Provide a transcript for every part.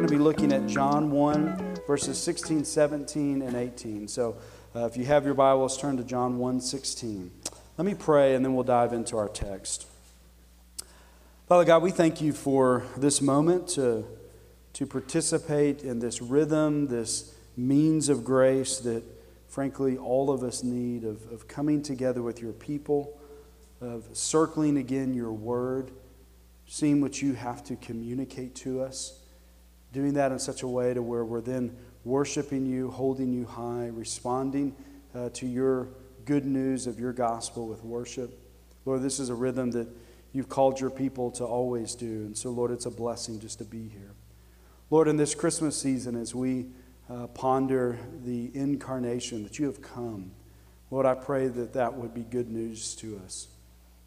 going to be looking at John 1, verses 16, 17, and 18. So uh, if you have your Bibles, turn to John 1, 16. Let me pray, and then we'll dive into our text. Father God, we thank you for this moment to, to participate in this rhythm, this means of grace that, frankly, all of us need of, of coming together with your people, of circling again your word, seeing what you have to communicate to us, doing that in such a way to where we're then worshiping you, holding you high, responding uh, to your good news of your gospel with worship. Lord, this is a rhythm that you've called your people to always do. And so, Lord, it's a blessing just to be here. Lord, in this Christmas season, as we uh, ponder the incarnation that you have come, Lord, I pray that that would be good news to us.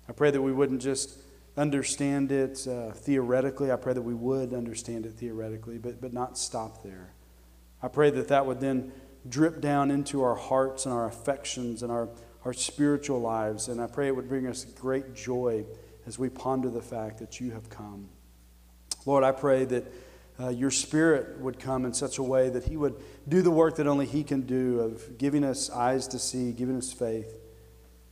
I pray that we wouldn't just understand it uh, theoretically. I pray that we would understand it theoretically, but, but not stop there. I pray that that would then drip down into our hearts and our affections and our, our spiritual lives. And I pray it would bring us great joy as we ponder the fact that you have come. Lord, I pray that uh, your Spirit would come in such a way that He would do the work that only He can do of giving us eyes to see, giving us faith,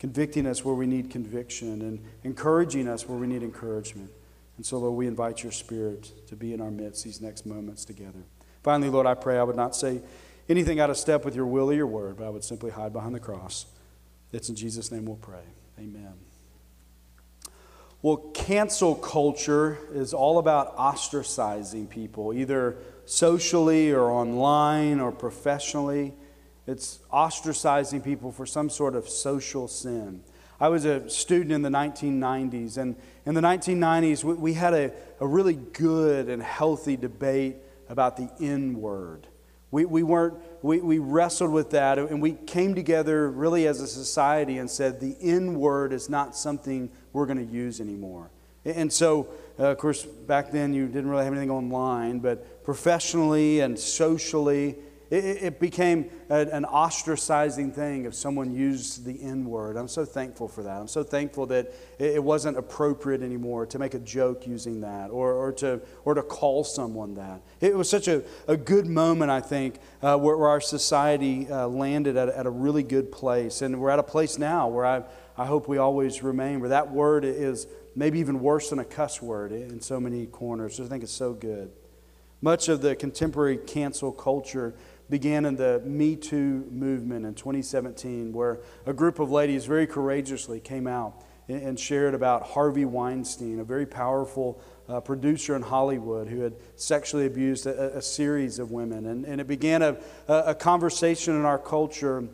convicting us where we need conviction, and encouraging us where we need encouragement. And so, Lord, we invite your Spirit to be in our midst these next moments together. Finally, Lord, I pray I would not say anything out of step with your will or your word, but I would simply hide behind the cross. It's in Jesus' name we'll pray. Amen. Well, cancel culture is all about ostracizing people, either socially or online or professionally. It's ostracizing people for some sort of social sin. I was a student in the 1990s, and in the 1990s, we, had a, a really good and healthy debate about the N word. We, we, weren't, we, we wrestled with that, and we came together really as a society and said the N word is not something we're going to use anymore. And so, uh, of course, back then you didn't really have anything online, but professionally and socially, it, it became a, an ostracizing thing if someone used the N word. I'm so thankful for that. I'm so thankful that it, wasn't appropriate anymore to make a joke using that or, or, to, or to call someone that. It was such a, a good moment, I think, uh, where, where, our society uh, landed at, at a really good place. And we're at a place now where I, I hope we always remain, where that word is maybe even worse than a cuss word in so many corners. I think it's so good. Much of the contemporary cancel culture began in the Me Too movement in 2017, where a group of ladies very courageously came out and shared about Harvey Weinstein, a very powerful uh, producer in Hollywood who had sexually abused a, a series of women. And, and it began a, a conversation in our culture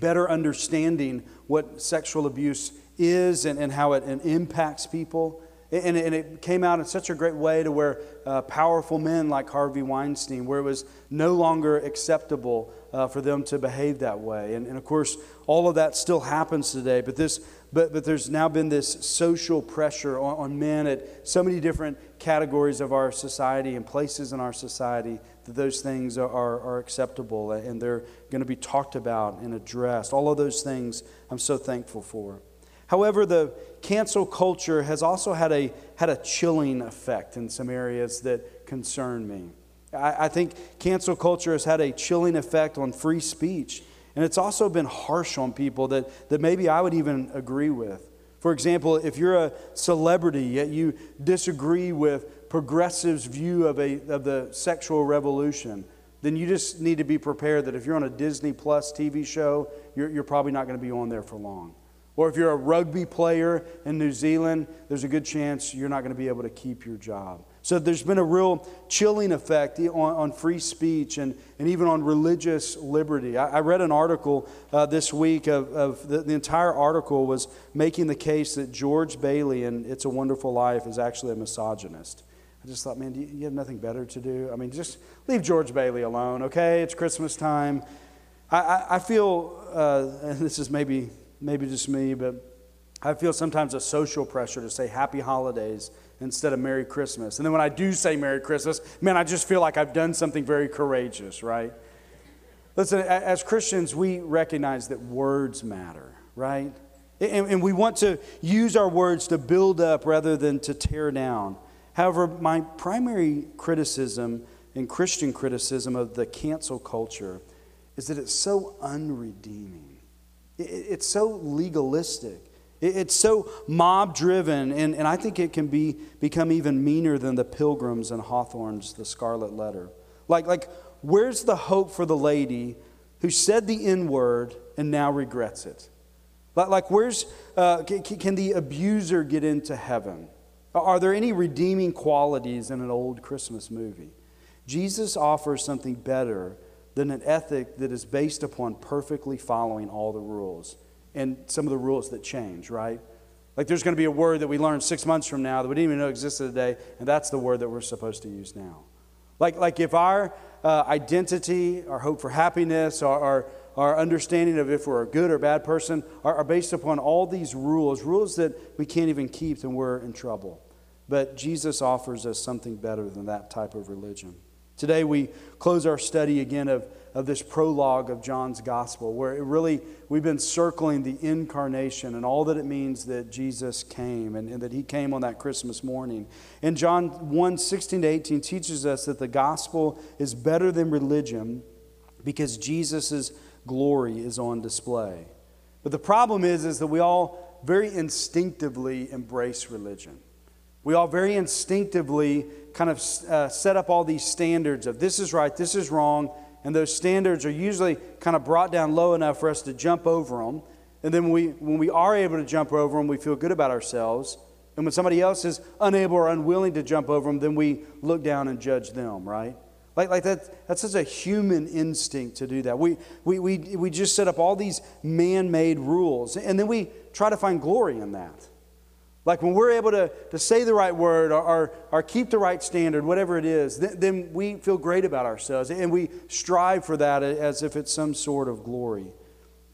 better understanding what sexual abuse is and, and how it and impacts people. And, and, it came out in such a great way to where uh, powerful men like Harvey Weinstein, where it was no longer acceptable uh, for them to behave that way. And, and, of course, all of that still happens today. But, this, but, but there's now been this social pressure on, on men at so many different categories of our society and places in our society that those things are, are, are acceptable and they're going to be talked about and addressed. All of those things I'm so thankful for. However, the cancel culture has also had a, had a chilling effect in some areas that concern me. I, I think cancel culture has had a chilling effect on free speech, and it's also been harsh on people that, that maybe I would even agree with. For example, if you're a celebrity yet you disagree with progressives' view of, a, of the sexual revolution, then you just need to be prepared that if you're on a Disney Plus TV show, you're, you're probably not going to be on there for long. Or if you're a rugby player in New Zealand, there's a good chance you're not going to be able to keep your job. So there's been a real chilling effect on, on free speech and, and even on religious liberty. I, I read an article uh, this week of, of the, the, entire article was making the case that George Bailey in It's a Wonderful Life is actually a misogynist. I just thought, man, do you, you have nothing better to do? I mean, just leave George Bailey alone, okay? It's Christmas time. I, I, I feel, uh, and this is maybe maybe just me, but I feel sometimes a social pressure to say happy holidays instead of Merry Christmas. And then when I do say Merry Christmas, man, I just feel like I've done something very courageous, right? Listen, as Christians, we recognize that words matter, right? And, we want to use our words to build up rather than to tear down. However, my primary criticism and Christian criticism of the cancel culture is that it's so unredeeming. It's so legalistic. It's so mob driven, and, and I think it can be, become even meaner than the Pilgrims and Hawthorne's The Scarlet Letter. Like, like, where's the hope for the lady who said the N word and now regrets it? Like, like where's, uh, can, can the abuser get into heaven? Are there any redeeming qualities in an old Christmas movie? Jesus offers something better than an ethic that is based upon perfectly following all the rules and some of the rules that change, right? Like there's going to be a word that we learned six months from now that we didn't even know existed today, and that's the word that we're supposed to use now. Like, like if our uh, identity, our hope for happiness, our, our, our, understanding of if we're a good or bad person are, are based upon all these rules, rules that we can't even keep, then we're in trouble. But Jesus offers us something better than that type of religion. Today we close our study again of, of this prologue of John's gospel, where it really we've been circling the incarnation and all that it means that Jesus came and, and that he came on that Christmas morning. And John 1 16 to 18 teaches us that the gospel is better than religion because Jesus' glory is on display. But the problem is, is that we all very instinctively embrace religion. We all very instinctively kind of uh, set up all these standards of this is right, this is wrong, and those standards are usually kind of brought down low enough for us to jump over them. And then we, when we are able to jump over them, we feel good about ourselves. And when somebody else is unable or unwilling to jump over them, then we look down and judge them, right? Like, like that, that's such a human instinct to do that. We, we, we, we just set up all these man made rules, and then we try to find glory in that. Like when we're able to, to say the right word or, or, or keep the right standard, whatever it is, then, then we feel great about ourselves and we strive for that as if it's some sort of glory.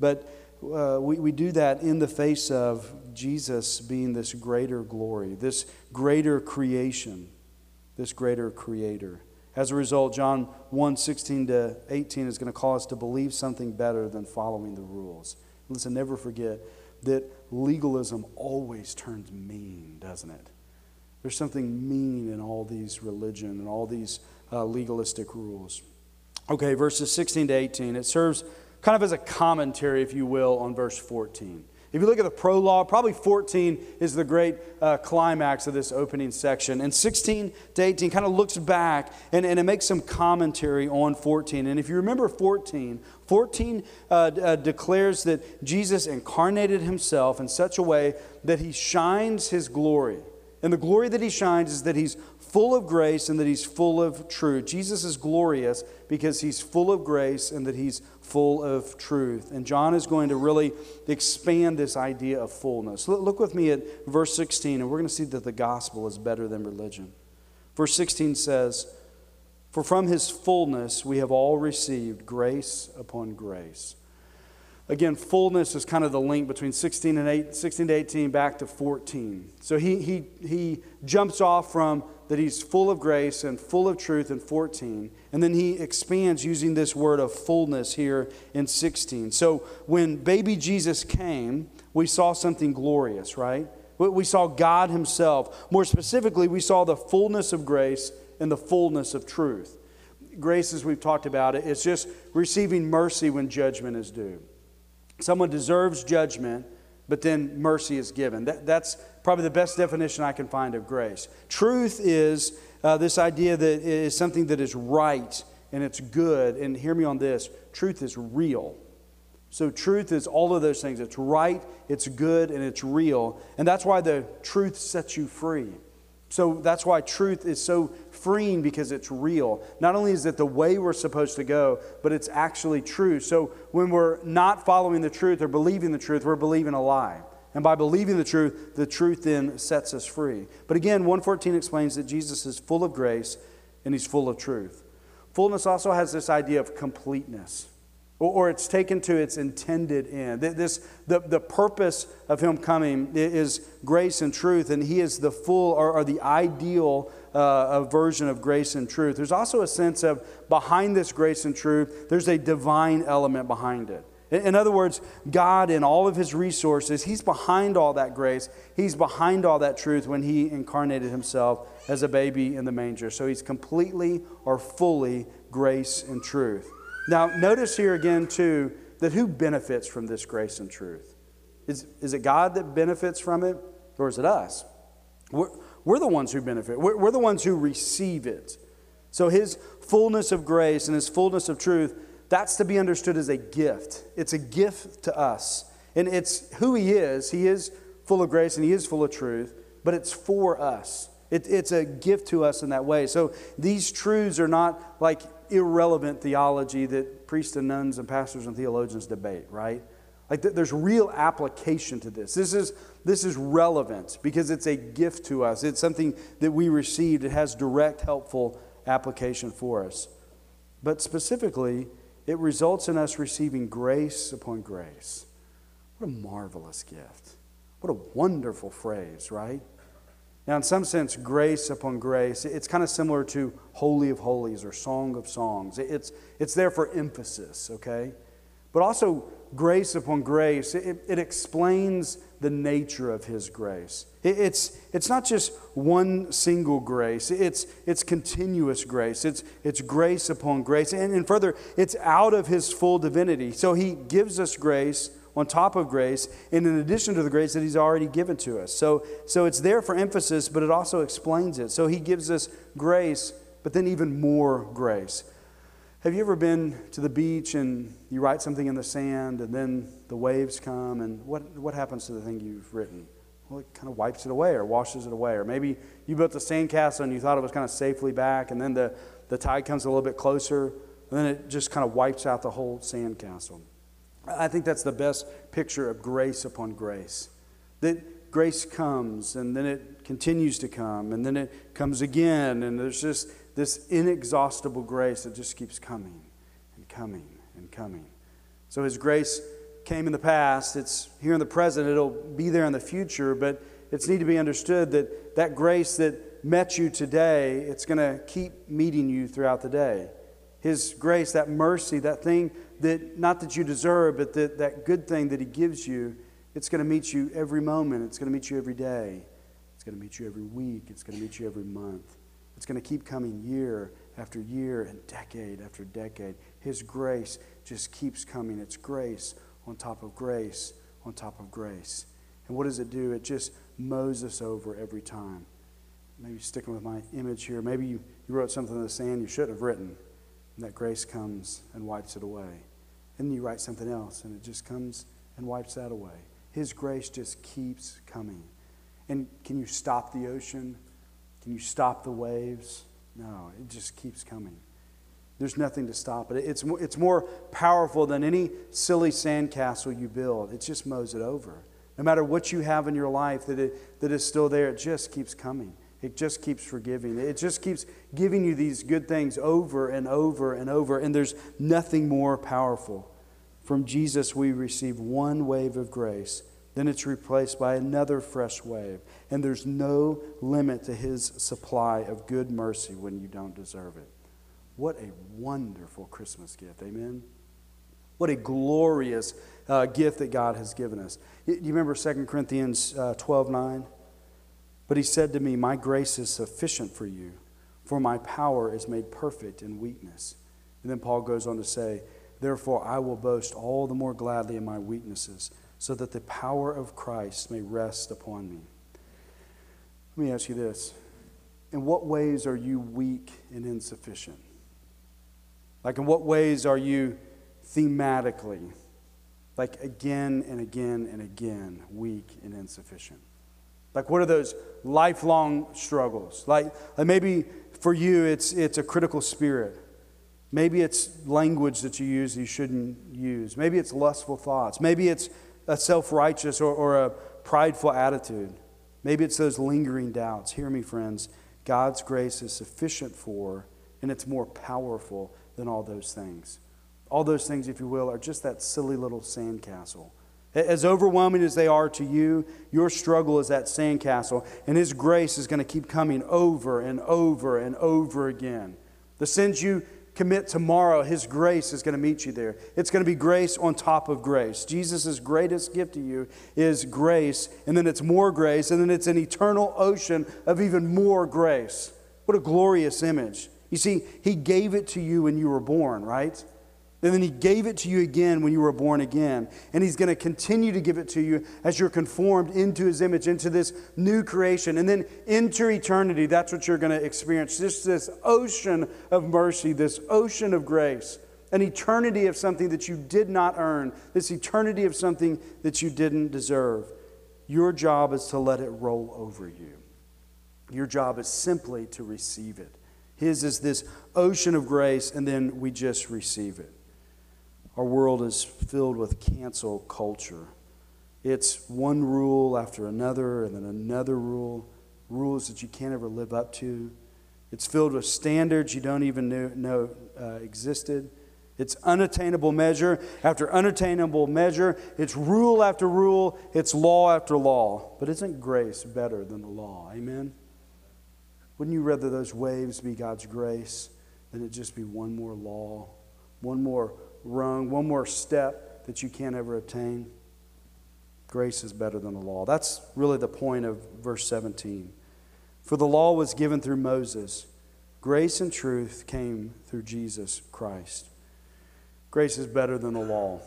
But uh, we, we do that in the face of Jesus being this greater glory, this greater creation, this greater creator. As a result, John 1 16 to 18 is going to call us to believe something better than following the rules. Listen, never forget that legalism always turns mean, doesn't it? There's something mean in all these religion and all these uh, legalistic rules. Okay, verses 16 to 18. It serves kind of as a commentary, if you will, on verse 14. If you look at the prologue, probably 14 is the great uh, climax of this opening section. And 16 to 18 kind of looks back and, and it makes some commentary on 14. And if you remember 14, 14 uh, uh, declares that Jesus incarnated himself in such a way that he shines his glory. And the glory that he shines is that he's full of grace and that he's full of truth. Jesus is glorious because he's full of grace and that he's full of truth. And John is going to really expand this idea of fullness. Look with me at verse 16, and we're going to see that the gospel is better than religion. Verse 16 says, For from his fullness we have all received grace upon grace. Again, fullness is kind of the link between 16 and 8, 16 to 18 back to 14. So he, he, he jumps off from that he's full of grace and full of truth in 14. And then he expands using this word of fullness here in 16. So when baby Jesus came, we saw something glorious, right? We saw God Himself. More specifically, we saw the fullness of grace and the fullness of truth. Grace, as we've talked about it, is just receiving mercy when judgment is due. Someone deserves judgment, but then mercy is given. That, that's probably the best definition I can find of grace. Truth is uh, this idea that it is something that is right and it's good. And hear me on this truth is real. So, truth is all of those things. It's right, it's good, and it's real. And that's why the truth sets you free. So that's why truth is so freeing because it's real. Not only is it the way we're supposed to go, but it's actually true. So when we're not following the truth or believing the truth, we're believing a lie. And by believing the truth, the truth then sets us free. But again, 114 explains that Jesus is full of grace and he's full of truth. Fullness also has this idea of completeness or, it's taken to its intended end. This, the, the purpose of him coming is grace and truth, and he is the full or, or the ideal uh, version of grace and truth. There's also a sense of behind this grace and truth, there's a divine element behind it. In other words, God, in all of his resources, he's behind all that grace. He's behind all that truth when he incarnated himself as a baby in the manger. So he's completely or fully grace and truth. Now, notice here again, too, that who benefits from this grace and truth? Is, is it God that benefits from it, or is it us? We're, we're the ones who benefit, we're, we're the ones who receive it. So his fullness of grace and his fullness of truth, that's to be understood as a gift. It's a gift to us. And it's who he is. He is full of grace and he is full of truth, but it's for us. It, it's a gift to us in that way. So these truths are not like irrelevant theology that priests and nuns and pastors and theologians debate, right? Like there's real application to this. This is, this is relevant because it's a gift to us. It's something that we received. It has direct, helpful application for us. But specifically, it results in us receiving grace upon grace. What a marvelous gift. What a wonderful phrase, right? Now, in some sense, grace upon grace, it's kind of similar to Holy of Holies or Song of Songs. It's, it's there for emphasis, okay? But also, grace upon grace, it, it explains the nature of His grace. It, it's, it's not just one single grace, it's, it's continuous grace. It's, it's grace upon grace. And, and further, it's out of His full divinity. So He gives us grace on top of grace, and in addition to the grace that He's already given to us. So, so it's there for emphasis, but it also explains it. So He gives us grace, but then even more grace. Have you ever been to the beach and you write something in the sand and then the waves come and what, what happens to the thing you've written? Well, it kind of wipes it away or washes it away. Or maybe you built a sandcastle and you thought it was kind of safely back and then the, the tide comes a little bit closer and then it just kind of wipes out the whole sandcastle. I think that's the best picture of grace upon grace. That grace comes and then it continues to come and then it comes again and there's just this inexhaustible grace that just keeps coming and coming and coming. So his grace came in the past, it's here in the present, it'll be there in the future, but it's need to be understood that that grace that met you today, it's going to keep meeting you throughout the day. His grace, that mercy, that thing that not that you deserve, but that, that good thing that he gives you, it's going to meet you every moment. It's going to meet you every day. It's going to meet you every week. It's going to meet you every month. It's going to keep coming year after year and decade after decade. His grace just keeps coming. It's grace on top of grace on top of grace. And what does it do? It just mows us over every time. Maybe sticking with my image here. Maybe you, you wrote something in the sand you shouldn't have written, and that grace comes and wipes it away. And then you write something else, and it just comes and wipes that away. His grace just keeps coming. And can you stop the ocean? Can you stop the waves? No, it just keeps coming. There's nothing to stop it. It's more, it's more powerful than any silly sandcastle you build. It just mows it over. No matter what you have in your life that, it, that is still there, it just keeps coming. It just keeps forgiving. It just keeps giving you these good things over and over and over. And there's nothing more powerful. From Jesus, we receive one wave of grace then it's replaced by another fresh wave. And there's no limit to his supply of good mercy when you don't deserve it. What a wonderful Christmas gift. Amen. What a glorious uh, gift that God has given us. You, you remember 2 Corinthians uh, 12 9? But he said to me, My grace is sufficient for you, for my power is made perfect in weakness. And then Paul goes on to say, Therefore I will boast all the more gladly in my weaknesses so that the power of Christ may rest upon me. Let me ask you this In what ways are you weak and insufficient? Like, in what ways are you thematically, like again and again and again, weak and insufficient? Like, what are those lifelong struggles? Like, like maybe for you, it's, it's a critical spirit. Maybe it's language that you use that you shouldn't use. Maybe it's lustful thoughts. Maybe it's a self righteous or, or a prideful attitude. Maybe it's those lingering doubts. Hear me, friends. God's grace is sufficient for, and it's more powerful than all those things. All those things, if you will, are just that silly little sandcastle. As overwhelming as they are to you, your struggle is that sandcastle, and His grace is going to keep coming over and over and over again. The sins you commit tomorrow, His grace is going to meet you there. It's going to be grace on top of grace. Jesus' greatest gift to you is grace, and then it's more grace, and then it's an eternal ocean of even more grace. What a glorious image. You see, He gave it to you when you were born, right? And then he gave it to you again when you were born again. And he's going to continue to give it to you as you're conformed into his image, into this new creation. And then into eternity, that's what you're going to experience. Just this ocean of mercy, this ocean of grace, an eternity of something that you did not earn, this eternity of something that you didn't deserve. Your job is to let it roll over you. Your job is simply to receive it. His is this ocean of grace, and then we just receive it. Our world is filled with cancel culture. It's one rule after another, and then another rule, rules that you can't ever live up to. It's filled with standards you don't even know, uh, existed. It's unattainable measure after unattainable measure. It's rule after rule. It's law after law. But isn't grace better than the law? Amen? Wouldn't you rather those waves be God's grace than it just be one more law, one more rung, one more step that you can't ever attain. Grace is better than the law. That's really the point of verse 17. For the law was given through Moses, grace and truth came through Jesus Christ. Grace is better than the law.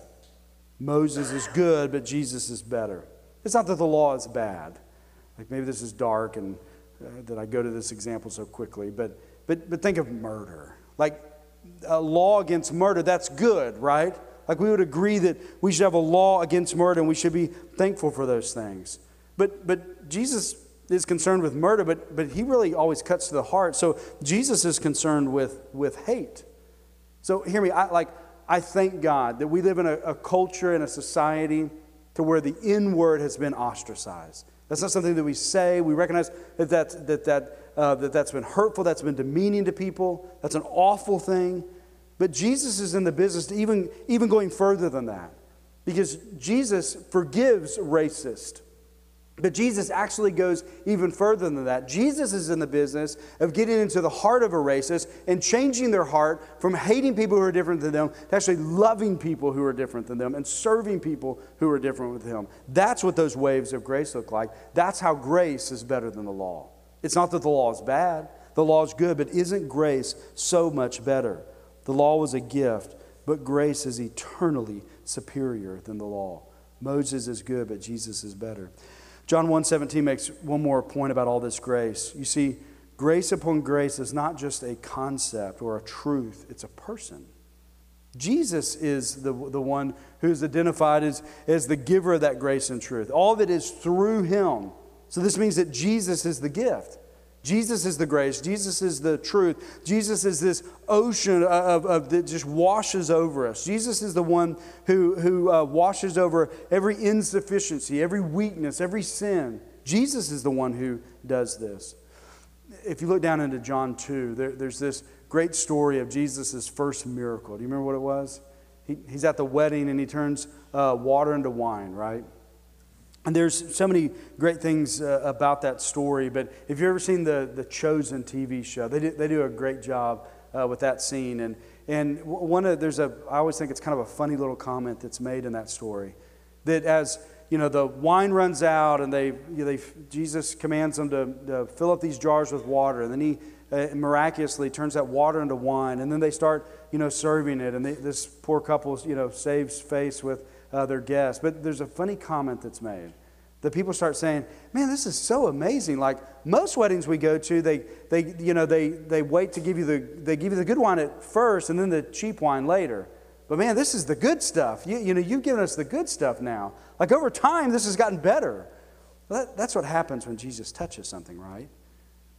Moses is good, but Jesus is better. It's not that the law is bad. Like maybe this is dark and uh, that I go to this example so quickly, but, but, but think of murder. Like a law against murder, that's good, right? Like we would agree that we should have a law against murder and we should be thankful for those things. But, but Jesus is concerned with murder, but, but he really always cuts to the heart. So Jesus is concerned with, with hate. So hear me, I, like, I thank God that we live in a, a culture and a society to where the N word has been ostracized. That's not something that we say. We recognize that, that, that, that uh, that that's been hurtful, that's been demeaning to people, that's an awful thing. But Jesus is in the business to even, even going further than that because Jesus forgives racist. But Jesus actually goes even further than that. Jesus is in the business of getting into the heart of a racist and changing their heart from hating people who are different than them to actually loving people who are different than them and serving people who are different with him. That's what those waves of grace look like. That's how grace is better than the law. It's not that the law is bad, the law is good, but isn't grace so much better? The law was a gift, but grace is eternally superior than the law. Moses is good, but Jesus is better. John 1:17 makes one more point about all this grace. You see, grace upon grace is not just a concept or a truth, it's a person. Jesus is the, the one who's identified as, as the giver of that grace and truth. All of it is through him. So this means that Jesus is the gift. Jesus is the grace. Jesus is the truth. Jesus is this ocean of, of that just washes over us. Jesus is the one who, who uh, washes over every insufficiency, every weakness, every sin. Jesus is the one who does this. If you look down into John 2, there, there's this great story of Jesus' first miracle. Do you remember what it was? He, he's at the wedding and he turns uh, water into wine, right? And there's so many great things uh, about that story, but if you've ever seen the, the Chosen TV show, they do, they do a great job uh, with that scene. And, and one of, there's a, I always think it's kind of a funny little comment that's made in that story. That as, you know, the wine runs out and they, they Jesus commands them to, to, fill up these jars with water, and then he uh, miraculously turns that water into wine, and then they start, you know, serving it, and they, this poor couple, you know, saves face with uh, their guests. But there's a funny comment that's made. The people start saying, "Man, this is so amazing!" Like most weddings we go to, they, they, you know, they, they wait to give you the, they give you the good wine at first, and then the cheap wine later. But man, this is the good stuff. You, you know, you've given us the good stuff now. Like over time, this has gotten better. Well, that, that's what happens when Jesus touches something, right?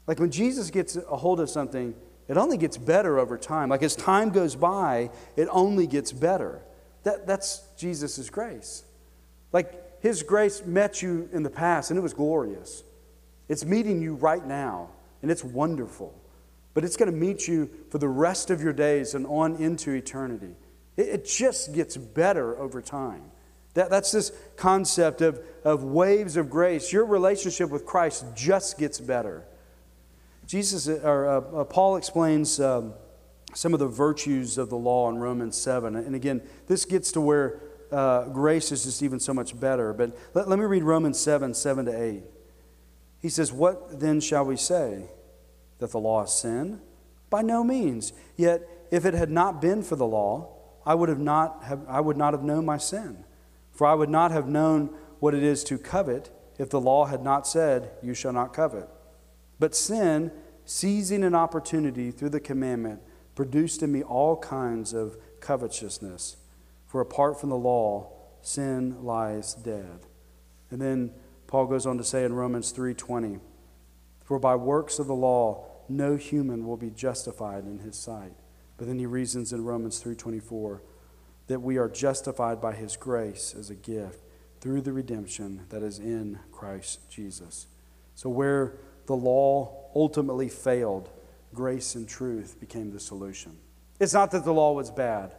Like when Jesus gets a hold of something, it only gets better over time. Like as time goes by, it only gets better. That, that's Jesus' grace. Like His grace met you in the past and it was glorious. It's meeting you right now and it's wonderful. But it's going to meet you for the rest of your days and on into eternity. It, it just gets better over time. That, that's this concept of, of waves of grace. Your relationship with Christ just gets better. Jesus, or uh, uh, Paul explains um, some of the virtues of the law in Romans 7. And again, this gets to where uh, grace is just even so much better. But let, let me read Romans 7 7 to 8. He says, What then shall we say? That the law is sin? By no means. Yet, if it had not been for the law, I would, have not have, I would not have known my sin. For I would not have known what it is to covet if the law had not said, You shall not covet. But sin, seizing an opportunity through the commandment, produced in me all kinds of covetousness. For apart from the law, sin lies dead. And then Paul goes on to say in Romans 3:20, For by works of the law no human will be justified in his sight. But then he reasons in Romans 3:24 that we are justified by his grace as a gift through the redemption that is in Christ Jesus. So where the law ultimately failed, grace and truth became the solution. It's not that the law was bad.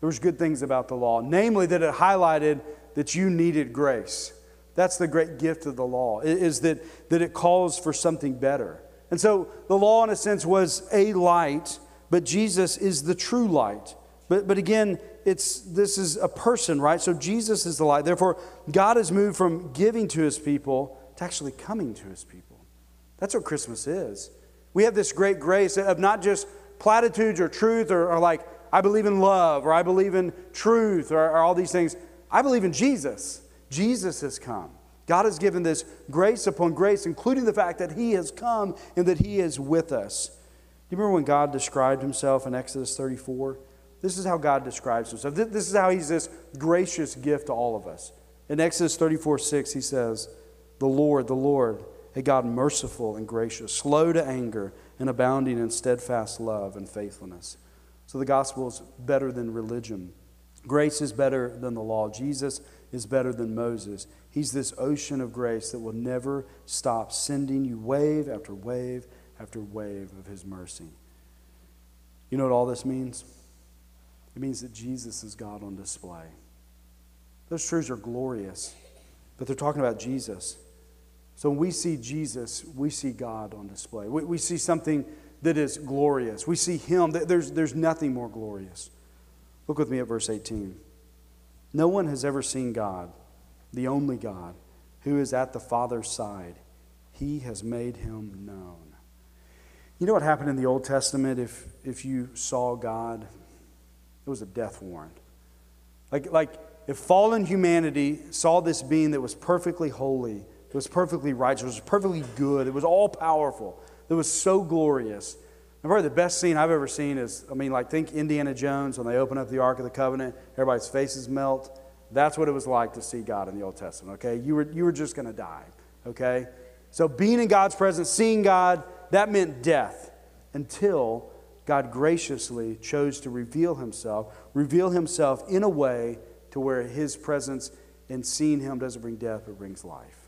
There was good things about the law, namely that it highlighted that you needed grace. That's the great gift of the law, is that, that it calls for something better. And so the law, in a sense, was a light, but Jesus is the true light. But, but again, it's, this is a person, right? So Jesus is the light. Therefore, God has moved from giving to his people to actually coming to his people. That's what Christmas is. We have this great grace of not just platitudes or truth or, or like, I believe in love or I believe in truth or, or all these things. I believe in Jesus. Jesus has come. God has given this grace upon grace, including the fact that He has come and that He is with us. Do you remember when God described Himself in Exodus 34? This is how God describes Himself. This is how He's this gracious gift to all of us. In Exodus 34 6, He says, The Lord, the Lord, a God merciful and gracious, slow to anger, and abounding in steadfast love and faithfulness. So the gospel is better than religion. Grace is better than the law. Jesus is better than Moses. He's this ocean of grace that will never stop sending you wave after wave after wave of his mercy. You know what all this means? It means that Jesus is God on display. Those truths are glorious, but they're talking about Jesus. So when we see Jesus, we see God on display. We, we see something that is glorious. We see Him. There's, there's nothing more glorious. Look with me at verse 18. No one has ever seen God, the only God, who is at the Father's side. He has made him known. You know what happened in the Old Testament if, if you saw God? It was a death warrant. Like, like if fallen humanity saw this being that was perfectly holy, it was perfectly righteous, it was perfectly good, it was all powerful, it was so glorious, and probably the best scene I've ever seen is, I mean, like, think Indiana Jones when they open up the Ark of the Covenant, everybody's faces melt. That's what it was like to see God in the Old Testament, okay? You were, you were just going to die, okay? So being in God's presence, seeing God, that meant death until God graciously chose to reveal himself, reveal himself in a way to where his presence and seeing him doesn't bring death, but brings life.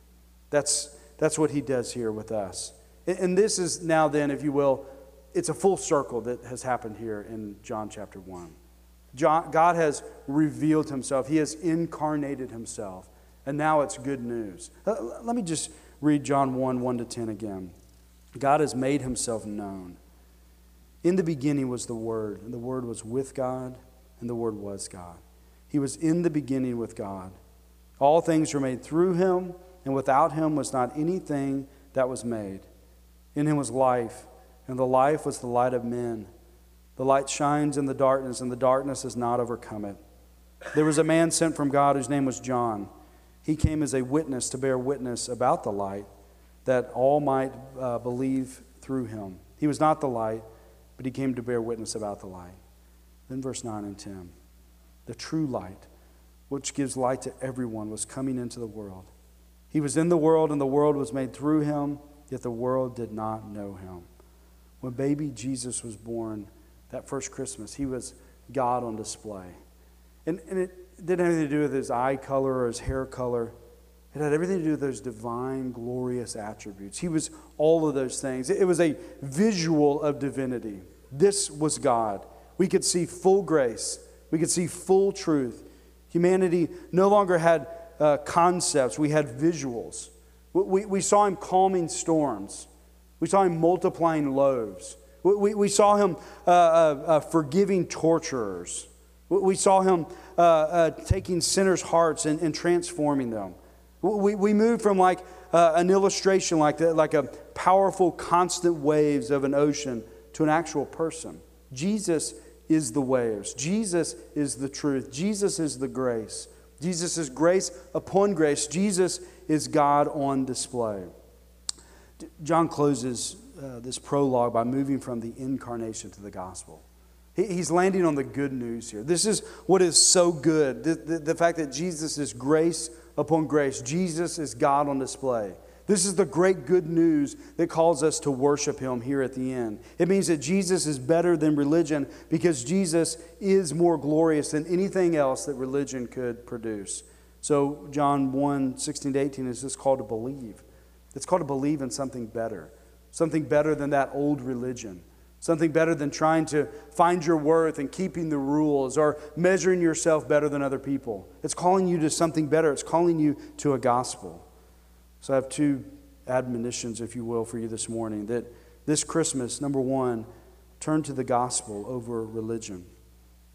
That's, that's what he does here with us. And this is now, then, if you will, it's a full circle that has happened here in John chapter 1. John, God has revealed himself, He has incarnated himself, and now it's good news. Uh, let me just read John 1 1 to 10 again. God has made himself known. In the beginning was the Word, and the Word was with God, and the Word was God. He was in the beginning with God. All things were made through him, and without him was not anything that was made. In him was life and the life was the light of men. The light shines in the darkness, and the darkness has not overcome it. There was a man sent from God whose name was John. He came as a witness to bear witness about the light, that all might uh, believe through him. He was not the light, but he came to bear witness about the light. Then, verse 9 and 10 the true light, which gives light to everyone, was coming into the world. He was in the world, and the world was made through him, yet the world did not know him. When baby Jesus was born, that first Christmas, he was God on display. And, and it didn't have anything to do with his eye color or his hair color. It had everything to do with those divine, glorious attributes. He was all of those things. It was a visual of divinity. This was God. We could see full grace, we could see full truth. Humanity no longer had uh, concepts, we had visuals. We, we saw him calming storms. We saw him multiplying loaves. We, we saw him uh, uh, uh, forgiving torturers. We saw him uh, uh, taking sinners' hearts and, and, transforming them. We, we moved from like an illustration, like, the, like a powerful, constant waves of an ocean, to an actual person. Jesus is the waves. Jesus is the truth. Jesus is the grace. Jesus is grace upon grace. Jesus is God on display. John closes uh, this prologue by moving from the incarnation to the gospel. He, he's landing on the good news here. This is what is so good the, the, the fact that Jesus is grace upon grace, Jesus is God on display. This is the great good news that calls us to worship Him here at the end. It means that Jesus is better than religion because Jesus is more glorious than anything else that religion could produce. So, John 1 16 to 18 is just called to believe. It's called to believe in something better, something better than that old religion, something better than trying to find your worth and keeping the rules or measuring yourself better than other people. It's calling you to something better, it's calling you to a gospel. So I have two admonitions, if you will, for you this morning that this Christmas, number one, turn to the gospel over religion.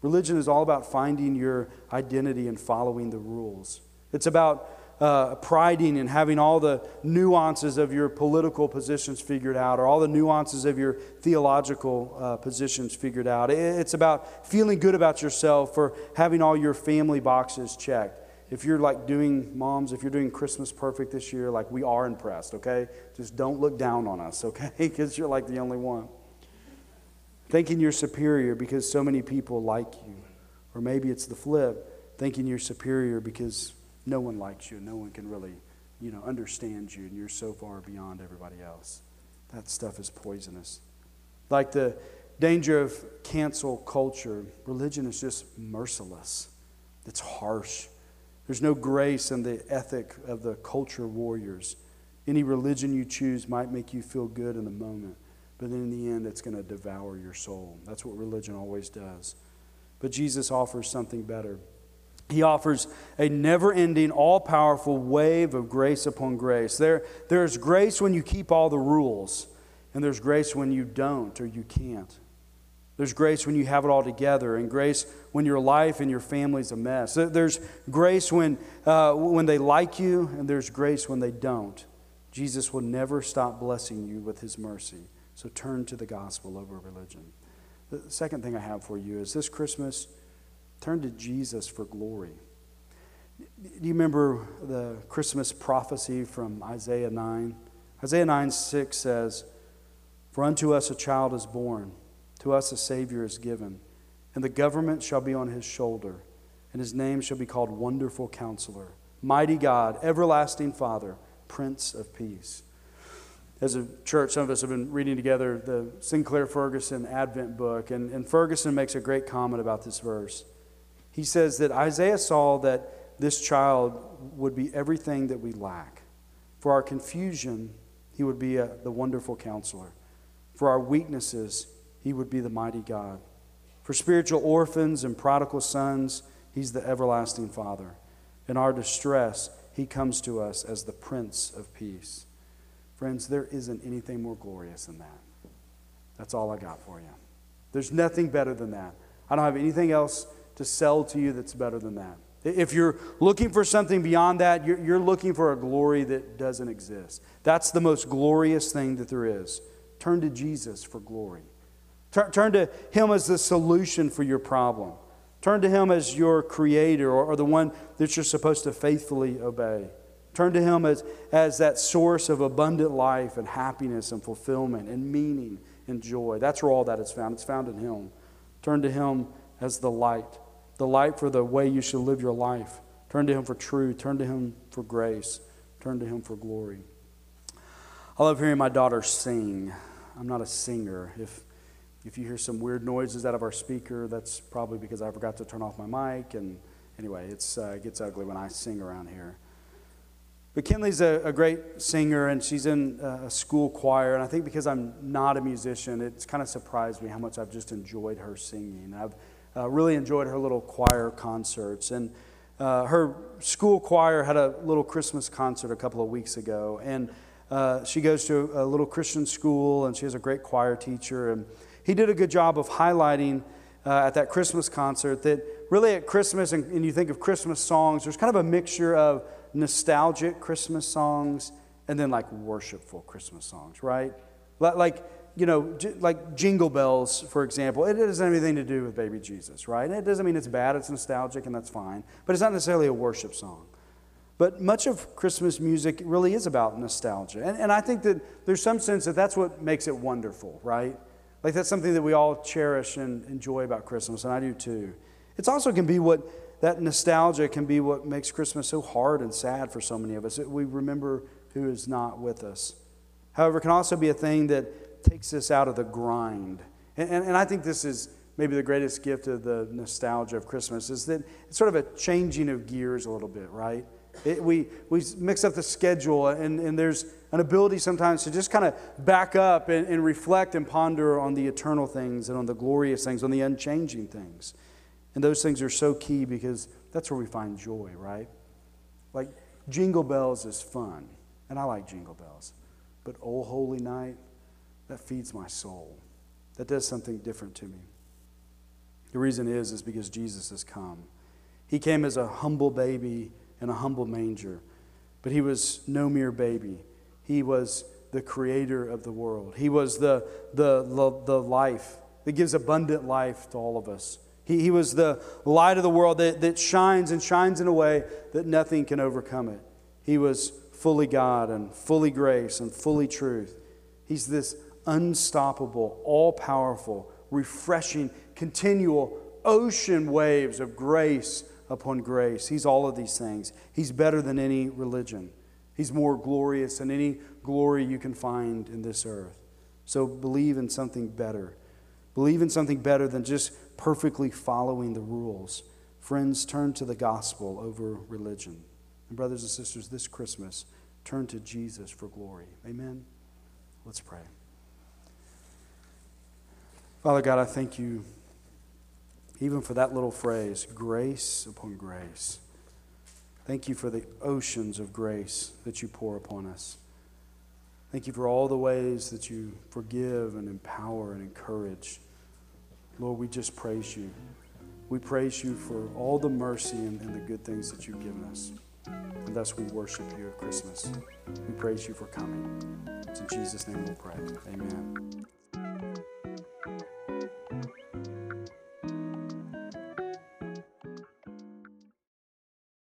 Religion is all about finding your identity and following the rules. It's about uh, priding and having all the nuances of your political positions figured out or all the nuances of your theological uh, positions figured out. It's about feeling good about yourself for having all your family boxes checked if you're like doing, moms, if you're doing Christmas perfect this year, like we are impressed, okay? Just don't look down on us, okay? Because you're like the only one. Thinking you're superior because so many people like you. Or maybe it's the flip, thinking you're superior because no one likes you, no one can really, you know, understand you, and you're so far beyond everybody else. That stuff is poisonous. Like the danger of cancel culture, religion is just merciless. It's harsh. There's no grace in the ethic of the culture warriors. Any religion you choose might make you feel good in the moment, but in the end, it's going to devour your soul. That's what religion always does. But Jesus offers something better. He offers a never ending, all powerful wave of grace upon grace. There, there's grace when you keep all the rules, and there's grace when you don't or you can't. There's grace when you have it all together, and grace when your life and your family's a mess. There's grace when, uh, when they like you, and there's grace when they don't. Jesus will never stop blessing you with his mercy. So turn to the gospel over religion. The second thing I have for you is this Christmas, turn to Jesus for glory. Do you remember the Christmas prophecy from Isaiah 9? Isaiah 9 6 says, For unto us a child is born to us a Savior is given, and the government shall be on his shoulder, and his name shall be called Wonderful Counselor, Mighty God, Everlasting Father, Prince of Peace. As a church, some of us have been reading together the Sinclair Ferguson Advent book, and, and Ferguson makes a great comment about this verse. He says that Isaiah saw that this child would be everything that we lack. For our confusion, he would be a, the wonderful counselor. For our weaknesses, he would be the mighty God. For spiritual orphans and prodigal sons, He's the everlasting Father. In our distress, He comes to us as the Prince of Peace. Friends, there isn't anything more glorious than that. That's all I got for you. There's nothing better than that. I don't have anything else to sell to you that's better than that. If you're looking for something beyond that, you're, you're, looking for a glory that doesn't exist. That's the most glorious thing that there is. Turn to Jesus for glory. Turn to Him as the solution for your problem. Turn to Him as your creator or, or the one that you're supposed to faithfully obey. Turn to Him as, as that source of abundant life and happiness and fulfillment and meaning and joy. That's where all that is found. It's found in Him. Turn to Him as the light, the light for the way you should live your life. Turn to Him for truth. Turn to Him for grace. Turn to Him for glory. I love hearing my daughter sing. I'm not a singer. If if you hear some weird noises out of our speaker, that's probably because I forgot to turn off my mic. And anyway, it's, uh, it gets ugly when I sing around here. But Kinley's a, a great singer, and she's in a school choir. And I think because I'm not a musician, it's kind of surprised me how much I've just enjoyed her singing. I've uh, really enjoyed her little choir concerts. And uh, her school choir had a little Christmas concert a couple of weeks ago. And uh, she goes to a little Christian school and she has a great choir teacher. And he did a good job of highlighting uh, at that Christmas concert that really at Christmas, and, and you think of Christmas songs, there's kind of a mixture of nostalgic Christmas songs and then like worshipful Christmas songs, right? Like, you know, like Jingle Bells, for example, it doesn't have anything to do with baby Jesus, right? And it doesn't mean it's bad, it's nostalgic, and that's fine. But it's not necessarily a worship song. But much of Christmas music really is about nostalgia. And, and I think that there's some sense that that's what makes it wonderful, right? Like that's something that we all cherish and enjoy about Christmas, and I do too. It's also can be what that nostalgia can be what makes Christmas so hard and sad for so many of us. We remember who is not with us. However, it can also be a thing that takes us out of the grind. And, and, and I think this is maybe the greatest gift of the nostalgia of Christmas is that it's sort of a changing of gears a little bit, right? It, we, we mix up the schedule, and, and there's an ability sometimes to just kind of back up and, and reflect and ponder on the eternal things and on the glorious things, on the unchanging things. And those things are so key because that's where we find joy, right? Like Jingle Bells is fun, and I like Jingle Bells. But Oh Holy Night, that feeds my soul. That does something different to me. The reason is is because Jesus has come. He came as a humble baby in a humble manger. But he was no mere baby. He was the creator of the world. He was the, the, the, life that gives abundant life to all of us. He, he was the light of the world that, that shines and shines in a way that nothing can overcome it. He was fully God and fully grace and fully truth. He's this unstoppable, all powerful, refreshing, continual ocean waves of grace upon grace. He's all of these things. He's better than any religion. He's more glorious than any glory you can find in this earth. So believe in something better. Believe in something better than just perfectly following the rules. Friends, turn to the gospel over religion. And, brothers and sisters, this Christmas, turn to Jesus for glory. Amen? Let's pray. Father God, I thank you even for that little phrase, grace upon grace. Thank you for the oceans of grace that you pour upon us. Thank you for all the ways that you forgive and empower and encourage. Lord, we just praise you. We praise you for all the mercy and, and the good things that you've given us. And thus we worship you at Christmas. We praise you for coming. It's in Jesus' name we pray. Amen.